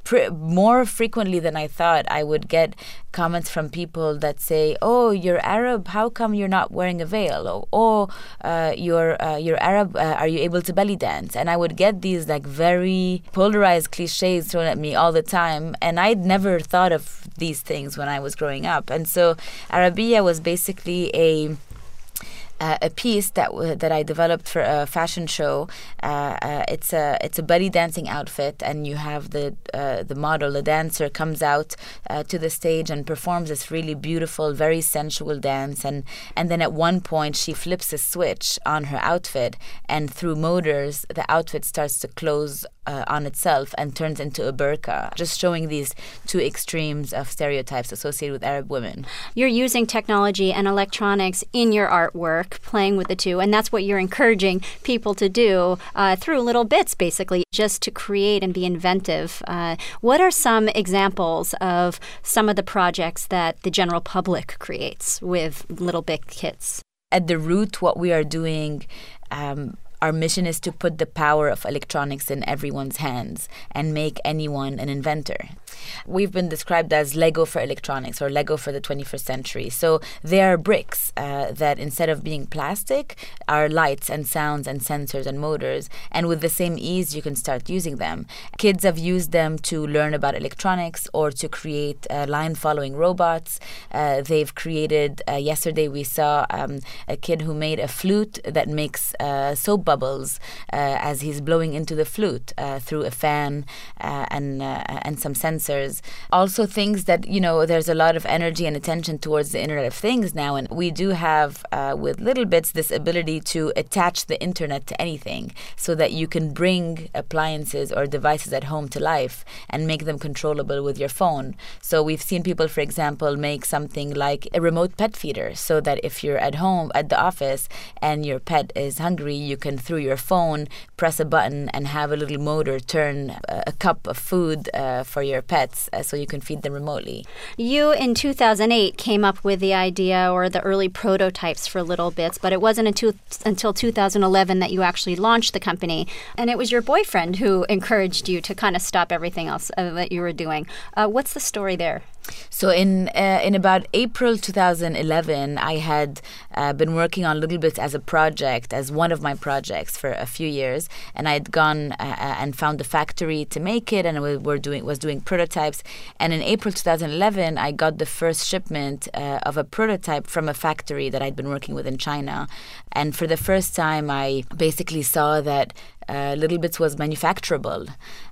[SPEAKER 3] pr- more frequently than I thought, I would get comments from people that say, "Oh, you're Arab. How come you're not wearing a veil?" Or, "Oh, uh, you're uh, you're Arab. Uh, are you able to belly dance?" And I would get these like very polarized cliches thrown at me all the time, and I'd never thought of these things when I was growing up. And so, Arabia was basically a uh, a piece that w- that I developed for a fashion show. Uh, uh, it's a it's a belly dancing outfit, and you have the uh, the model, the dancer, comes out uh, to the stage and performs this really beautiful, very sensual dance, and and then at one point she flips a switch on her outfit, and through motors, the outfit starts to close uh, on itself and turns into a burqa, just showing these two extremes of stereotypes associated with Arab women.
[SPEAKER 1] You're using technology and electronics in your artwork, playing with the two, and that's what you're encouraging people to do uh, through littleBits, basically, just to create and be inventive. Uh, what are some examples of some of the projects that the general public creates with little bit kits?
[SPEAKER 3] At the root, what we are doing. Um, our mission is to put the power of electronics in everyone's hands and make anyone an inventor. We've been described as Lego for electronics or Lego for the 21st century. So they are bricks uh, that instead of being plastic are lights and sounds and sensors and motors. And with the same ease, you can start using them. Kids have used them to learn about electronics or to create uh, line following robots. Uh, they've created, uh, yesterday we saw um, a kid who made a flute that makes uh, soap bubbles uh, as he's blowing into the flute through a fan and, and some sensors. Also, things that, you know, there's a lot of energy and attention towards the Internet of Things now. And we do have, uh, with littleBits, this ability to attach the Internet to anything so that you can bring appliances or devices at home to life and make them controllable with your phone. So we've seen people, for example, make something like a remote pet feeder so that if you're at home, at the office, and your pet is hungry, you can, through your phone, press a button and have a little motor turn a, a cup of food uh, for your pets uh, so you can feed them remotely.
[SPEAKER 1] You, in 2008, came up with the idea or the early prototypes for littleBits, but it wasn't until, until 2011 that you actually launched the company. And it was your boyfriend who encouraged you to kind of stop everything else uh, that you were doing. Uh, what's the story there?
[SPEAKER 3] So in uh, in about April 2011, I had uh, been working on a Little bit as a project, as one of my projects for a few years, and I had gone uh, uh and found a factory to make it, and we were doing was doing prototypes. And in April 2011, I got the first shipment uh, of a prototype from a factory that I'd been working with in China, and for the first time, I basically saw that uh, littleBits was manufacturable.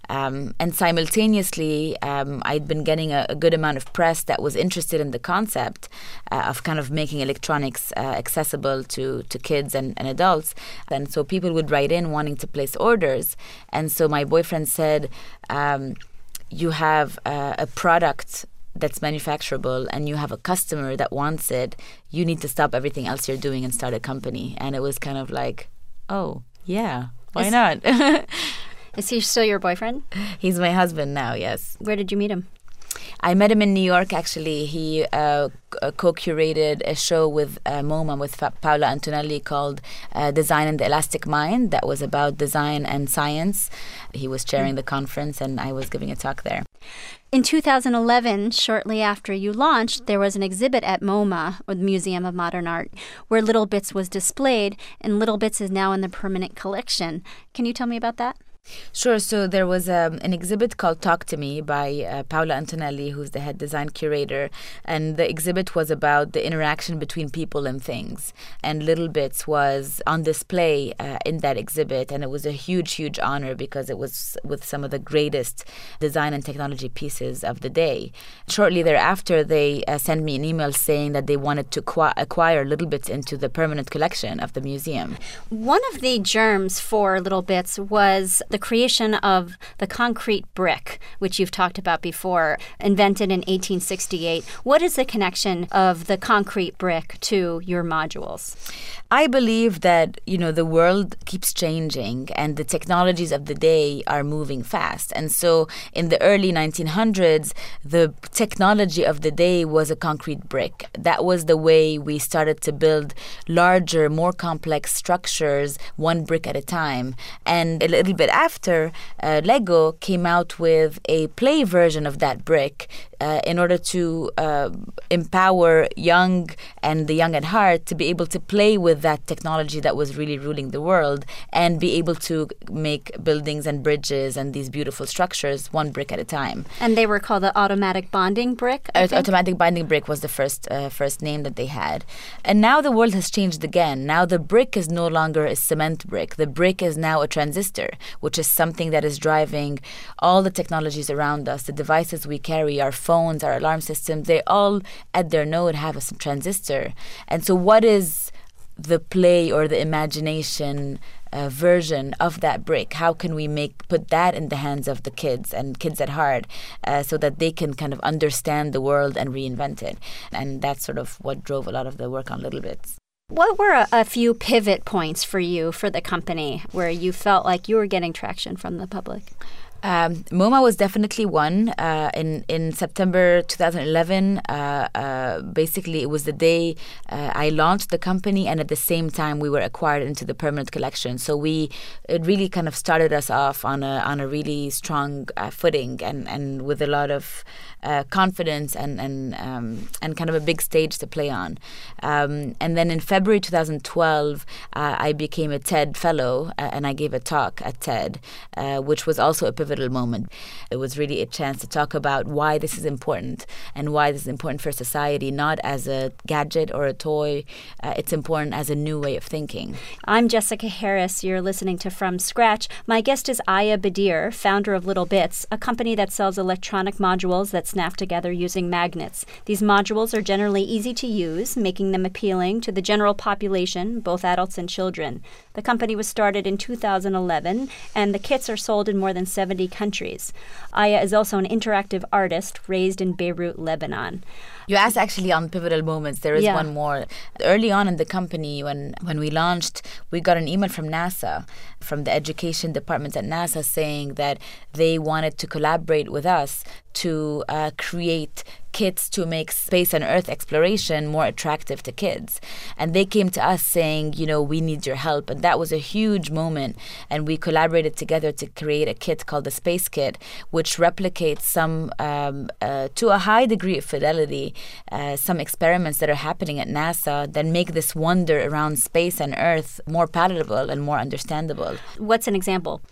[SPEAKER 3] Um, and simultaneously, um, I'd been getting a, a, good amount of press that was interested in the concept uh, of kind of making electronics uh, accessible to, to kids and, and adults. And so people would write in wanting to place orders. And so my boyfriend said, um, You have a product that's manufacturable and you have a customer that wants it, you need to stop everything else you're doing and start a company. And it was kind of like, oh, yeah, why Is, not?
[SPEAKER 1] Is he still your boyfriend?
[SPEAKER 3] He's my husband now, yes.
[SPEAKER 1] Where did you meet him?
[SPEAKER 3] I met him in New York. Actually, he uh, uh co-curated a show with uh, MoMA with Fa- Paola Antonelli called uh, "Design and the Elastic Mind." That was about design and science. He was chairing mm. the conference, and I was giving a talk there.
[SPEAKER 1] In 2011, shortly after you launched, there was an exhibit at MoMA, or the Museum of Modern Art, where littleBits was displayed, and littleBits is now in the permanent collection. Can you tell me about that?
[SPEAKER 3] Sure. So there was um, an exhibit called Talk to Me by uh, Paola Antonelli, who's the head design curator. And the exhibit was about the interaction between people and things. And littleBits was on display uh, in that exhibit. And it was a huge, huge honor because it was with some of the greatest design and technology pieces of the day. Shortly thereafter, they uh, sent me an email saying that they wanted to qu- acquire littleBits into the permanent collection of the museum.
[SPEAKER 1] One of the germs for littleBits was the creation of the concrete brick, which you've talked about before, invented in 1868. What is the connection of the concrete brick to your modules?
[SPEAKER 3] I believe that, you know, the world keeps changing and the technologies of the day are moving fast. And so in the early 1900s, the technology of the day was a concrete brick. That was the way we started to build larger, more complex structures, one brick at a time. And a little bit after, uh, Lego came out with a play version of that brick uh, in order to uh, empower young and the young at heart to be able to play with that technology that was really ruling the world and be able to make buildings and bridges and these beautiful structures one brick at a time.
[SPEAKER 1] And they were called the automatic bonding brick.
[SPEAKER 3] Uh, automatic bonding brick was the first uh, first name that they had, and now the world has changed again. Now the brick is no longer a cement brick. The brick is now a transistor, which is something that is driving all the technologies around us, the devices we carry, our phones, our alarm systems. They all at their node have a transistor, and so what is the play or the imagination uh, version of that brick how can we make put that in the hands of the kids and kids at heart uh, so that they can kind of understand the world and reinvent it and that's sort of what drove a lot of the work on littleBits
[SPEAKER 1] what were a, a, few pivot points for you for the company where you felt like you were getting traction from the public?
[SPEAKER 3] Um, MoMA was definitely one. Uh, in in September 2011, uh, uh, basically it was the day uh, I launched the company, and at the same time we were acquired into the permanent collection. So we it really kind of started us off on a on a really strong uh, footing, and and with a lot of uh, confidence and and um, and kind of a big stage to play on. Um, and then in February 2012, I became a TED fellow, and I gave a talk at TED, which was also a pivotal moment. It was really a chance to talk about why this is important and why this is important for society, not as a gadget or a toy. Uh, it's important as a new way of thinking.
[SPEAKER 1] I'm Jessica Harris. You're listening to From Scratch. My guest is Ayah Bdeir, founder of littleBits, a company that sells electronic modules that snap together using magnets. These modules are generally easy to use, making them appealing to the general population, both adults and children. The company was started in 2011, and the kits are sold in more than 70 countries. Ayah is also an interactive artist raised in Beirut, Lebanon.
[SPEAKER 3] You asked actually on pivotal moments. There is yeah. one more. Early on in the company, when when we launched, we got an email from NASA, from the education department at NASA, saying that they wanted to collaborate with us to uh, create kits to make space and earth exploration more attractive to kids. And they came to us saying, you know, we need your help. And that was a huge moment. And we collaborated together to create a kit called the Space Kit, which replicates some, um, uh, to a high degree of fidelity, uh, some experiments that are happening at NASA that make this wonder around space and earth more palatable and more understandable.
[SPEAKER 1] What's an example?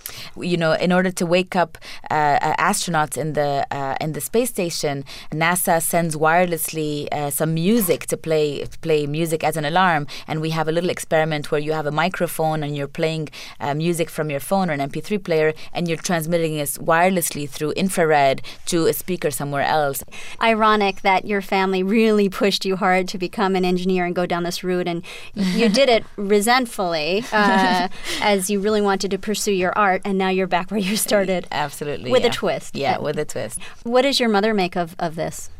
[SPEAKER 3] You know, in order to wake up uh, astronauts in the uh, in the space station, NASA sends wirelessly uh, some music to play play music as an alarm, and we have a little experiment where you have a microphone and you're playing uh, music from your phone or an MP3 player, and you're transmitting it wirelessly through infrared to a speaker somewhere else.
[SPEAKER 1] Ironic that your family really pushed you hard to become an engineer and go down this route, and you did it resentfully, uh, as you really wanted to pursue your art, and now you're back where you started.
[SPEAKER 3] Absolutely,
[SPEAKER 1] with
[SPEAKER 3] yeah.
[SPEAKER 1] a twist.
[SPEAKER 3] Yeah, with a twist.
[SPEAKER 1] What does your mother make of, of this?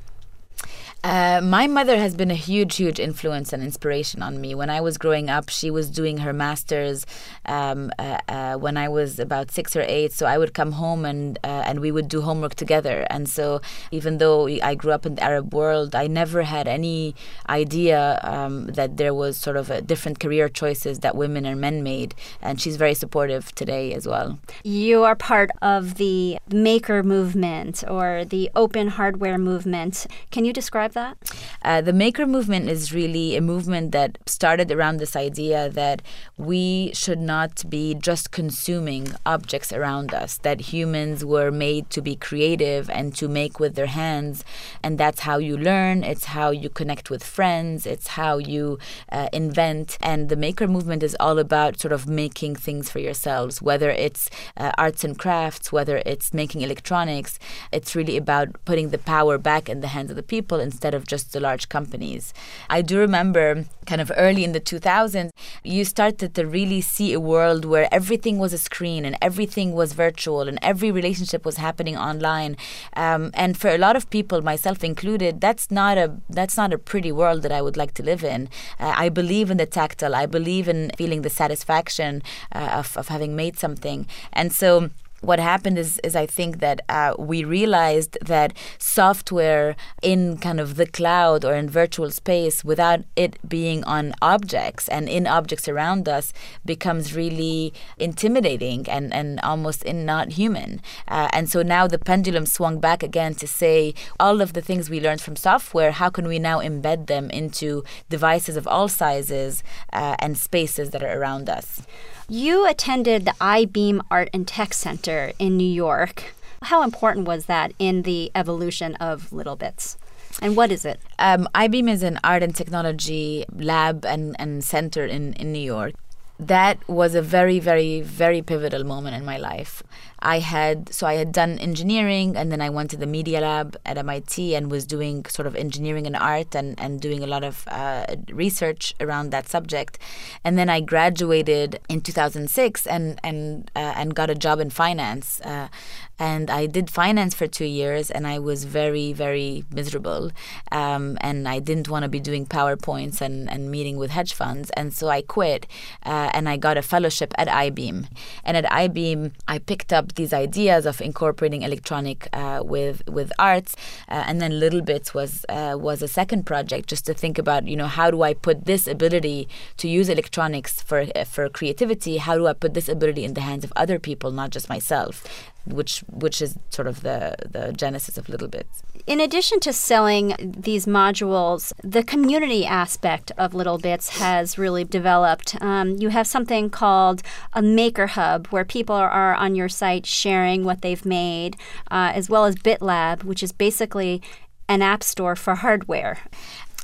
[SPEAKER 3] Uh, my mother has been a huge, huge influence and inspiration on me. When I was growing up, she was doing her master's um, uh, uh, when I was about six or eight. So I would come home and uh, and we would do homework together. And so even though I grew up in the Arab world, I never had any idea um, that there was sort of different career choices that women and men made. And she's very supportive today as well.
[SPEAKER 1] You are part of the maker movement or the open hardware movement. Can you describe that?
[SPEAKER 3] Uh, the maker movement is really a movement that started around this idea that we should not be just consuming objects around us, that humans were made to be creative and to make with their hands. And that's how you learn, it's how you connect with friends, it's how you uh, invent. And the maker movement is all about sort of making things for yourselves, whether it's uh, arts and crafts, whether it's making electronics. It's really about putting the power back in the hands of the people instead instead of just the large companies. I do remember kind of early in the 2000s, you started to really see a world where everything was a screen and everything was virtual and every relationship was happening online. Um, and for a lot of people, myself included, that's not a that's not a pretty world that I would like to live in. Uh, I believe in the tactile. I believe in feeling the satisfaction uh, of, of having made something. And so what happened is, is I think that uh, we realized that software in kind of the cloud or in virtual space without it being on objects and in objects around us becomes really intimidating and, and almost in not human. Uh, and so now the pendulum swung back again to say all of the things we learned from software, how can we now embed them into devices of all sizes uh, and spaces that are around us?
[SPEAKER 1] You attended the Eyebeam Art and Tech Center in New York. How important was that in the evolution of littleBits? And what is it?
[SPEAKER 3] Um, Eyebeam is an art and technology lab and, and center in, in New York. That was a very, very, very pivotal moment in my life. I had so I had done engineering and then I went to the media lab at MIT and was doing sort of engineering and art and, and doing a lot of uh, research around that subject. And then I graduated in 2006 and and uh, and got a job in finance. Uh, and I did finance for two years, and I was very, very miserable. Um, and I didn't want to be doing PowerPoints and, and meeting with hedge funds. And so I quit, uh, and I got a fellowship at Eyebeam. And at Eyebeam, I picked up these ideas of incorporating electronic uh, with with arts, uh, and then littleBits was uh, was a second project just to think about you know how do I put this ability to use electronics for for creativity? How do I put this ability in the hands of other people, not just myself? Which which is sort of the the genesis of littleBits.
[SPEAKER 1] In addition to selling these modules, the community aspect of littleBits has really developed. Um, you have something called a Maker Hub, where people are on your site sharing what they've made, uh, as well as BitLab, which is basically an app store for hardware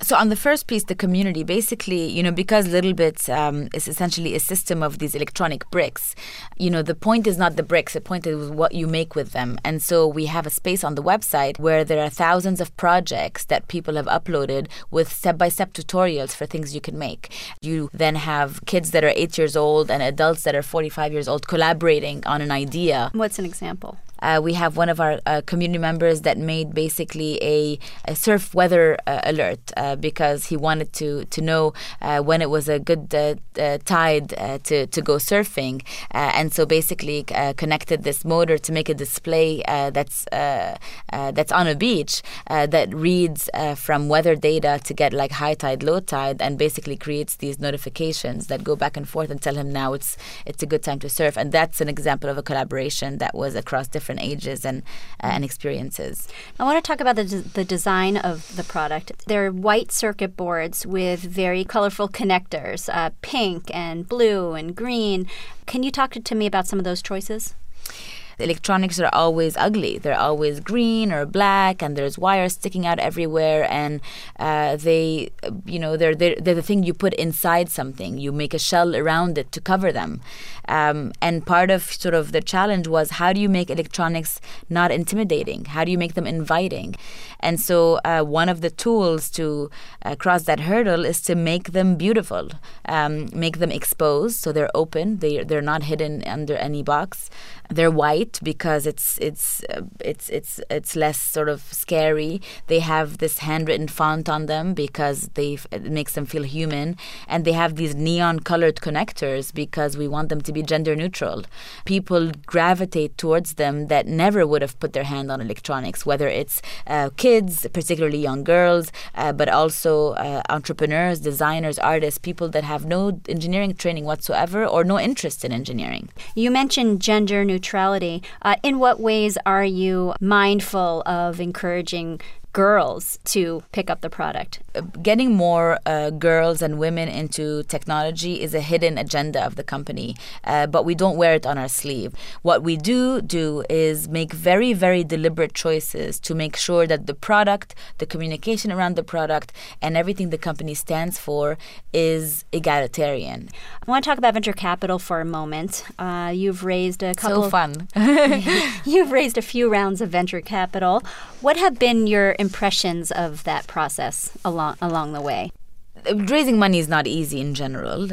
[SPEAKER 3] so on the first piece the community basically you know because littleBits um, is essentially a system of these electronic bricks you know the point is not the bricks the point is what you make with them. And so we have a space on the website where there are thousands of projects that people have uploaded with step-by-step tutorials for things you can make. You then have kids that are eight years old and adults that are 45 years old collaborating on an idea.
[SPEAKER 1] What's an example
[SPEAKER 3] uh, we have one of our uh, community members that made basically a, a surf weather uh, alert uh, because he wanted to to know uh, when it was a good tide to to go surfing, and so basically connected this motor to make a display that's that's on a beach that reads from weather data to get like high tide, low tide, and basically creates these notifications that go back and forth and tell him now it's it's a good time to surf, and that's an example of a collaboration that was across different different ages and uh, and experiences.
[SPEAKER 1] I want to talk about the the design of the product. They're white circuit boards with very colorful connectors, uh, pink and blue and green. Can you talk to me about some of those choices?
[SPEAKER 3] Electronics are always ugly. They're always green or black, and there's wires sticking out everywhere. And uh, they, you know, they're, they're, they're the thing you put inside something. You make a shell around it to cover them. Um, and part of sort of the challenge was how do you make electronics not intimidating? How do you make them inviting? And so uh, one of the tools to uh, cross that hurdle is to make them beautiful, um, make them exposed so they're open, they they're not hidden under any box. They're white because it's it's uh, it's it's it's less sort of scary. They have this handwritten font on them because they it makes them feel human, and they have these neon colored connectors because we want them to be gender neutral. People gravitate towards them that never would have put their hand on electronics, whether it's uh, kids, particularly young girls, uh, but also uh, entrepreneurs, designers, artists, people that have no engineering training whatsoever or no interest in engineering.
[SPEAKER 1] You mentioned gender neutrality. Uh, in what ways are you mindful of encouraging girls to pick up the product?
[SPEAKER 3] Getting more uh, girls and women into technology is a hidden agenda of the company, uh, but we don't wear it on our sleeve. What we do do is make very, very deliberate choices to make sure that the product, the communication around the product, and everything the company stands for is egalitarian.
[SPEAKER 1] I want to talk about venture capital for a moment. Uh, you've raised a couple.
[SPEAKER 3] So fun.
[SPEAKER 1] you've raised a few rounds of venture capital. What have been your impressions of that process along along the way?
[SPEAKER 3] raising money is not easy in general.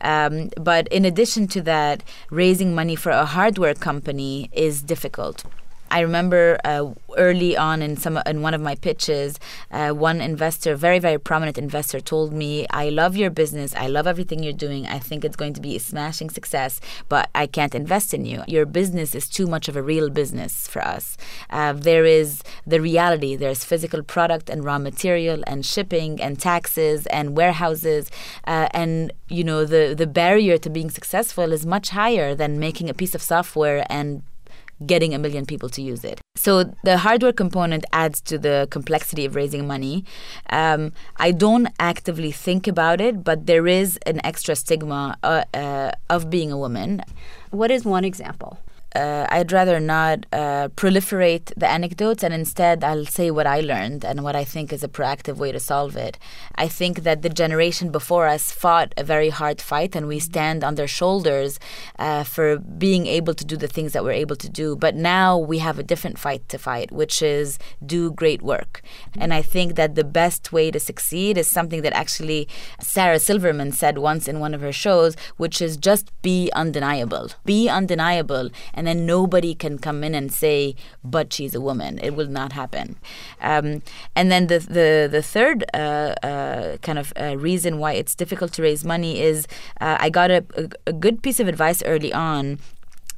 [SPEAKER 3] Um, but in addition to that, raising money for a hardware company is difficult. I remember uh, early on in some in one of my pitches, uh, one investor, very very prominent investor, told me, "I love your business. I love everything you're doing. I think it's going to be a smashing success, but I can't invest in you. Your business is too much of a real business for us. Uh, there is the reality. There's physical product and raw material and shipping and taxes and warehouses, uh, and you know the the barrier to being successful is much higher than making a piece of software and getting a million people to use it. So the hardware component adds to the complexity of raising money. Um, I don't actively think about it, but there is an extra stigma uh, uh, of being a woman.
[SPEAKER 1] What is one example?
[SPEAKER 3] Uh, I'd rather not uh, proliferate the anecdotes and instead I'll say what I learned and what I think is a proactive way to solve it. I think that the generation before us fought a very hard fight and we stand on their shoulders uh, for being able to do the things that we're able to do. But now we have a different fight to fight, which is do great work. And I think that the best way to succeed is something that actually Sarah Silverman said once in one of her shows, which is just be undeniable. Be undeniable and and then nobody can come in and say, "But she's a woman." It will not happen. Um, and then the the the third uh, uh, kind of uh, reason why it's difficult to raise money is uh, I got a, a, a good piece of advice early on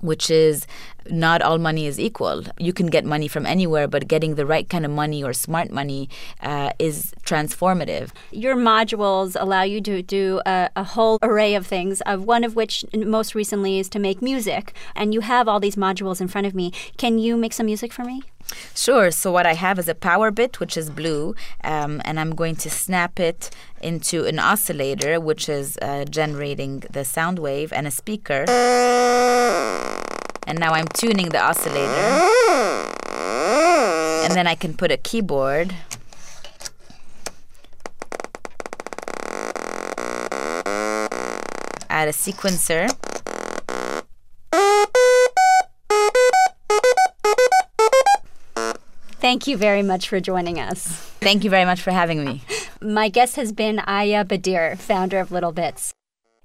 [SPEAKER 3] which is not all money is equal. You can get money from anywhere, but getting the right kind of money or smart money uh, is transformative.
[SPEAKER 1] Your modules allow you to do a, a, whole array of things, of one of which most recently is to make music. And you have all these modules in front of me. Can you make some music for me?
[SPEAKER 3] Sure. So what I have is a power bit, which is blue, um, and I'm going to snap it into an oscillator, which is uh, generating the sound wave, and a speaker. And now I'm tuning the oscillator. And then I can put a keyboard. Add a sequencer.
[SPEAKER 1] Thank you very much for joining us.
[SPEAKER 3] Thank you very much for having me.
[SPEAKER 1] My guest has been Ayah Bdeir, founder of littleBits.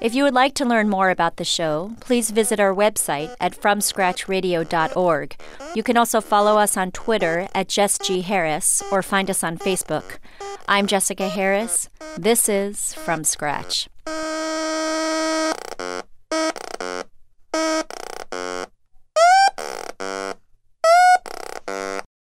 [SPEAKER 1] If you would like to learn more about the show, please visit our website at FromScratchRadio.org. You can also follow us on Twitter at Jess G. Harris or find us on Facebook. I'm Jessica Harris. This is From Scratch.